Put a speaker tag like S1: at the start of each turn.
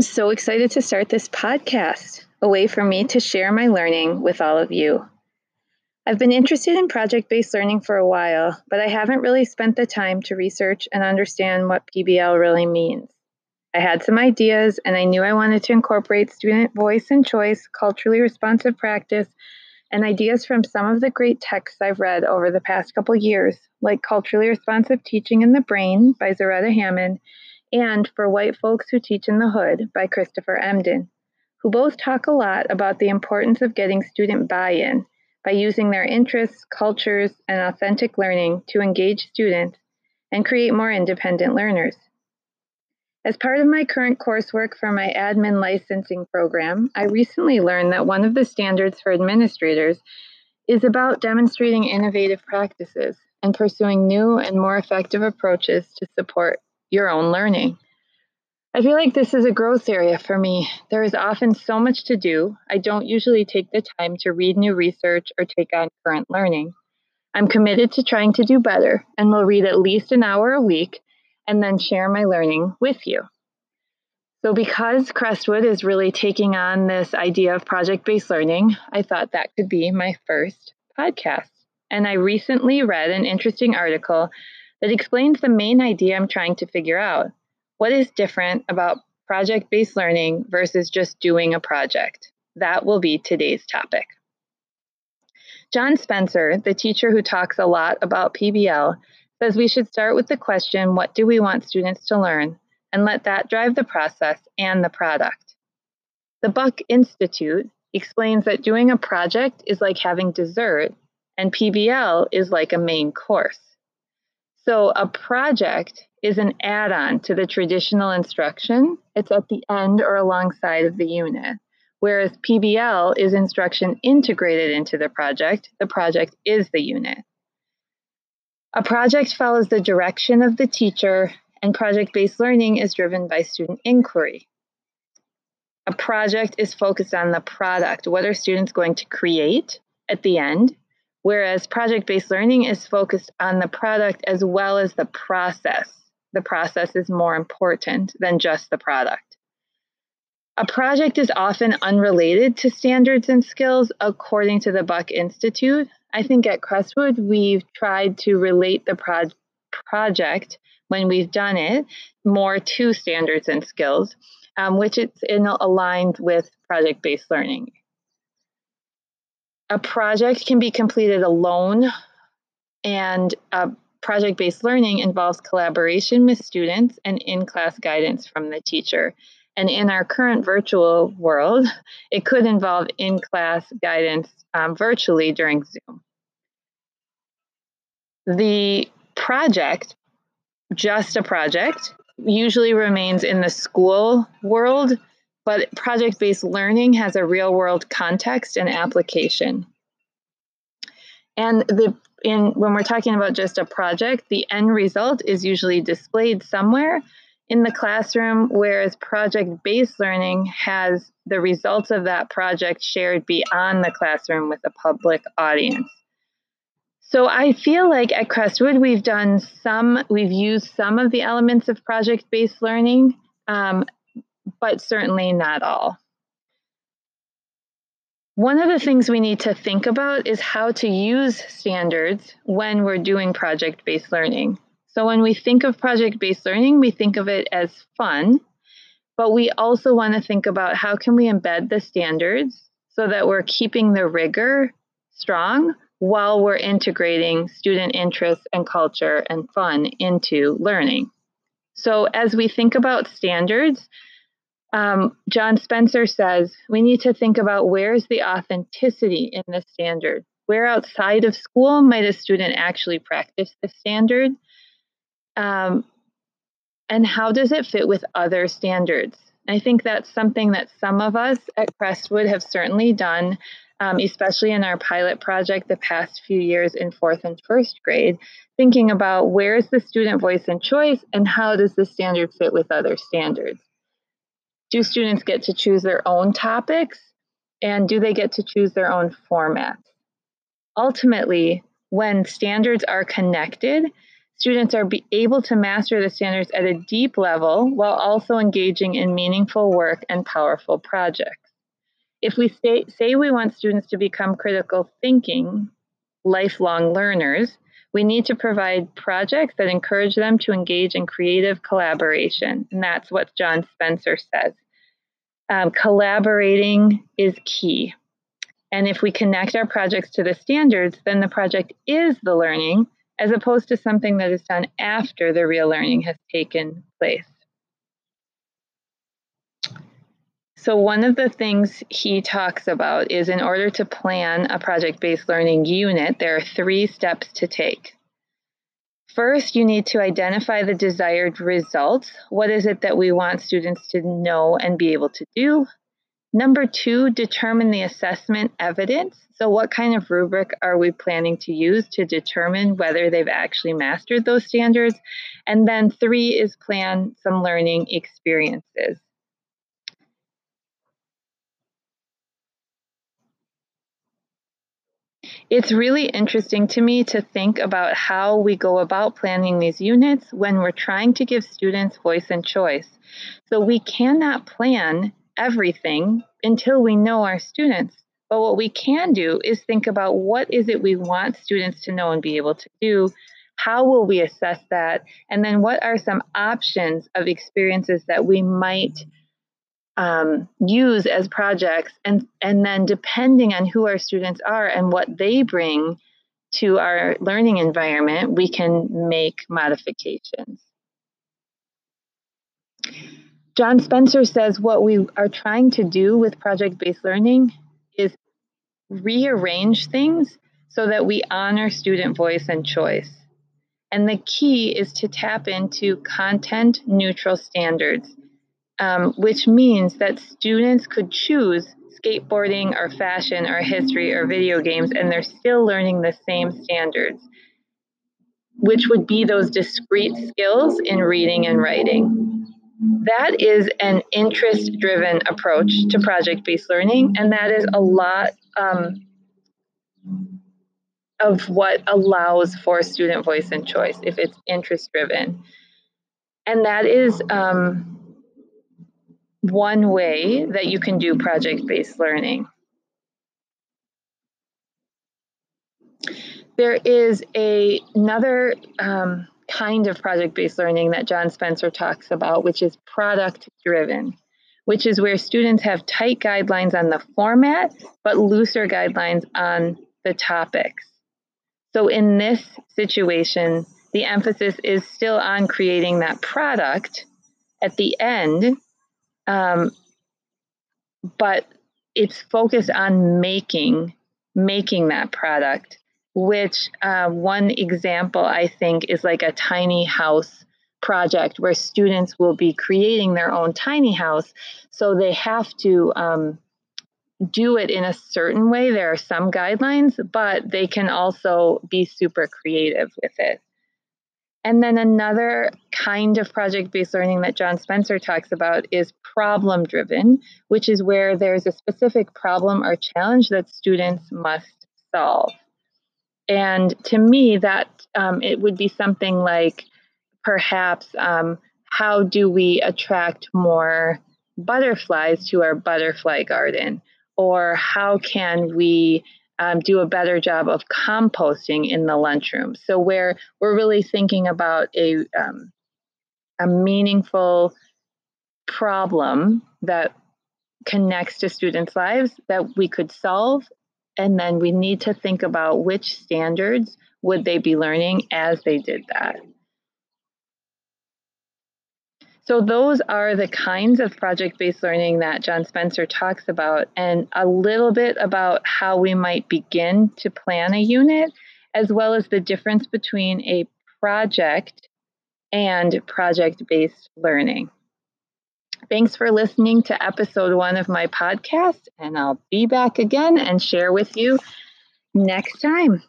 S1: I'm so excited to start this podcast, a way for me to share my learning with all of you. I've been interested in project based learning for a while, but I haven't really spent the time to research and understand what PBL really means. I had some ideas, and I knew I wanted to incorporate student voice and choice, culturally responsive practice, and ideas from some of the great texts I've read over the past couple years, like Culturally Responsive Teaching and the Brain by Zaretta Hammond and For White Folks Who Teach in the Hood by Christopher Emdin, who both talk a lot about the importance of getting student buy in by using their interests, cultures, and authentic learning to engage students and create more independent learners. As part of my current coursework for my admin licensing program, I recently learned that one of the standards for administrators is about demonstrating innovative practices and pursuing new and more effective approaches to support your own learning. I feel like this is a growth area for me. There is often so much to do. I don't usually take the time to read new research or take on current learning. I'm committed to trying to do better and will read at least an hour a week and then share my learning with you. So, because Crestwood is really taking on this idea of project based learning, I thought that could be my first podcast. And I recently read an interesting article that explains the main idea I'm trying to figure out. What is different about project based learning versus just doing a project? That will be today's topic. John Spencer, the teacher who talks a lot about PBL, says we should start with the question what do we want students to learn? And let that drive the process and the product. The Buck Institute explains that doing a project is like having dessert, and PBL is like a main course. So a project is an add on to the traditional instruction, it's at the end or alongside of the unit. Whereas PBL is instruction integrated into the project, the project is the unit. A project follows the direction of the teacher, and project based learning is driven by student inquiry. A project is focused on the product. What are students going to create at the end? Whereas project based learning is focused on the product as well as the process. The process is more important than just the product. A project is often unrelated to standards and skills, according to the Buck Institute. I think at Crestwood, we've tried to relate the pro- project when we've done it more to standards and skills, um, which it's in, aligned with project based learning. A project can be completed alone, and project based learning involves collaboration with students and in class guidance from the teacher. And in our current virtual world, it could involve in class guidance um, virtually during Zoom. The project, just a project, usually remains in the school world but project based learning has a real world context and application. And the in when we're talking about just a project, the end result is usually displayed somewhere in the classroom, whereas project based learning has the results of that project shared beyond the classroom with a public audience. So I feel like at Crestwood, we've done some, we've used some of the elements of project based learning um, but certainly not all. One of the things we need to think about is how to use standards when we're doing project based learning. So, when we think of project based learning, we think of it as fun, but we also want to think about how can we embed the standards so that we're keeping the rigor strong while we're integrating student interest and culture and fun into learning. So, as we think about standards, um, John Spencer says we need to think about where's the authenticity in the standard. Where outside of school might a student actually practice the standard? Um, and how does it fit with other standards? I think that's something that some of us at Crestwood have certainly done, um, especially in our pilot project the past few years in fourth and first grade, thinking about where is the student voice and choice and how does the standard fit with other standards do students get to choose their own topics and do they get to choose their own formats? Ultimately, when standards are connected, students are able to master the standards at a deep level while also engaging in meaningful work and powerful projects. If we say, say we want students to become critical thinking, lifelong learners, we need to provide projects that encourage them to engage in creative collaboration. And that's what John Spencer says. Um, collaborating is key. And if we connect our projects to the standards, then the project is the learning as opposed to something that is done after the real learning has taken place. So, one of the things he talks about is in order to plan a project based learning unit, there are three steps to take. First, you need to identify the desired results. What is it that we want students to know and be able to do? Number two, determine the assessment evidence. So, what kind of rubric are we planning to use to determine whether they've actually mastered those standards? And then three is plan some learning experiences. It's really interesting to me to think about how we go about planning these units when we're trying to give students voice and choice. So, we cannot plan everything until we know our students. But what we can do is think about what is it we want students to know and be able to do. How will we assess that? And then what are some options of experiences that we might um, use as projects? And, and then depending on who our students are and what they bring to our learning environment, we can make modifications. John Spencer says what we are trying to do with project based learning is rearrange things so that we honor student voice and choice. And the key is to tap into content neutral standards, um, which means that students could choose skateboarding or fashion or history or video games, and they're still learning the same standards, which would be those discrete skills in reading and writing. That is an interest driven approach to project based learning, and that is a lot um, of what allows for student voice and choice if it's interest driven. And that is um, one way that you can do project based learning. There is a, another um, kind of project based learning that John Spencer talks about, which is product driven, which is where students have tight guidelines on the format, but looser guidelines on the topics. So in this situation, the emphasis is still on creating that product at the end, um, but it's focused on making making that product which uh, one example I think is like a tiny house project where students will be creating their own tiny house. So they have to um, do it in a certain way. There are some guidelines, but they can also be super creative with it. And then another kind of project based learning that John Spencer talks about is problem driven, which is where there's a specific problem or challenge that students must solve. And to me, that um, it would be something like perhaps um, how do we attract more butterflies to our butterfly garden? Or how can we um, do a better job of composting in the lunchroom? So, where we're really thinking about a, um, a meaningful problem that connects to students' lives that we could solve and then we need to think about which standards would they be learning as they did that. So, those are the kinds of project based learning that John Spencer talks about, and a little bit about how we might begin to plan a unit, as well as the difference between a project and project based learning. Thanks for listening to episode one of my podcast, and I'll be back again and share with you next time.